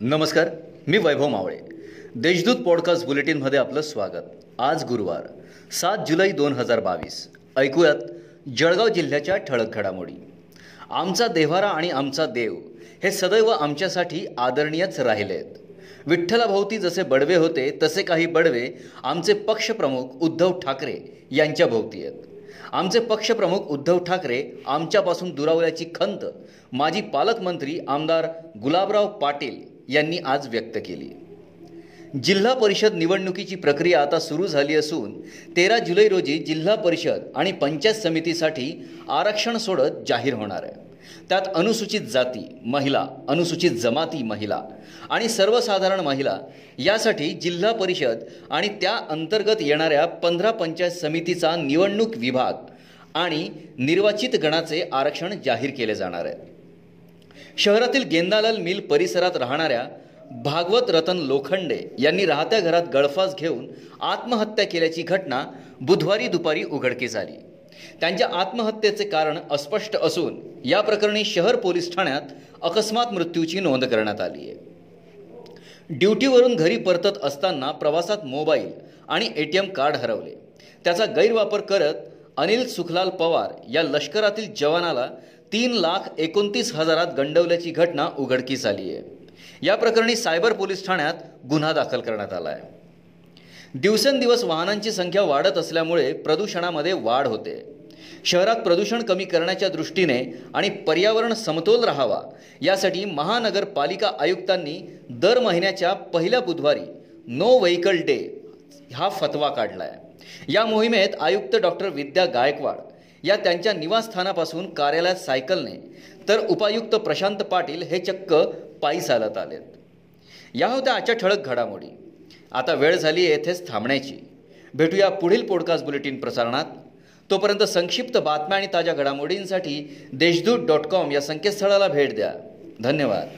नमस्कार मी वैभव मावळे. देशदूत पॉडकास्ट बुलेटिनमध्ये आपलं स्वागत. आज गुरुवार सात जुलै दोन हजार बावीस. ऐकूयात जळगाव जिल्ह्याच्या ठळक घडामोडी. आमचा देव्हारा आणि आमचा देव हे सदैव आमच्यासाठी आदरणीयच राहिले आहेत विठ्ठलाभोवती जसे बडवे होते तसे काही बडवे आमचे पक्षप्रमुख उद्धव ठाकरे यांच्याभोवती आहेत. आमचे पक्षप्रमुख उद्धव ठाकरे आमच्यापासून दुरावल्याची खंत माजी पालकमंत्री आमदार गुलाबराव पाटील यांनी आज व्यक्त केली. जिल्हा परिषद निवडणुकीची प्रक्रिया आता सुरू झाली असून तेरा जुलै रोजी जिल्हा परिषद आणि पंचायत समितीसाठी आरक्षण सोडत जाहीर होणार आहे. त्यात अनुसूचित जाती महिला अनुसूचित जमाती महिला आणि सर्वसाधारण महिला यासाठी जिल्हा परिषद आणि त्या अंतर्गत येणाऱ्या पंधरा पंचायत समितीचा निवडणूक विभाग आणि निर्वाचित गणाचे आरक्षण जाहीर केले जाणार आहे. शहरातील गेंदालाल मिल परिसरात राहणाऱ्या भागवत रतन लोखंडे यांनी राहत्या घरात गळफास घेऊन आत्महत्या केल्याची घटना बुधवारी दुपारी उघडकीस आली. त्यांच्या आत्महत्येचे कारण अस्पष्ट असून या प्रकरणी शहर पोलीस ठाण्यात अकस्मात मृत्यूची नोंद करण्यात आली आहे. ड्युटीवरून घरी परतत असताना प्रवासात मोबाईल आणि ए टी एम कार्ड हरवले. त्याचा गैरवापर करत अनिल सुखलाल पवार या लष्करातील जवानाला तीन लाख एकोणतीस हजारात गंडवल्याची घटना उघडकीस आली आहे. या प्रकरणी सायबर पोलीस ठाण्यात गुन्हा दाखल करण्यात आला आहे दिवसेंदिवस वाहनांची संख्या वाढत असल्यामुळे प्रदूषणामध्ये वाढ होते. शहरात प्रदूषण कमी करण्याच्या दृष्टीने आणि पर्यावरण समतोल राहावा यासाठी महानगरपालिका आयुक्तांनी दर महिन्याच्या पहिल्या बुधवारी नो व्हेकल डे हा फतवा काढला आहे या मोहिमेत आयुक्त डॉक्टर विद्या गायकवाड या त्यांच्या निवासस्थानापासून कार्यालयात सायकलने तर उपायुक्त प्रशांत पाटील हे चक्क पायी चालत आलेत. या होत्या आजच्या ठळक घडामोडी. आता वेळ झाली येथेच थांबण्याची. भेटूया पुढील पॉडकास्ट बुलेटिन प्रसारणात. तोपर्यंत संक्षिप्त बातम्या आणि ताज्या घडामोडींसाठी देशदूत डॉट कॉम या संकेतस्थळाला भेट द्या. धन्यवाद.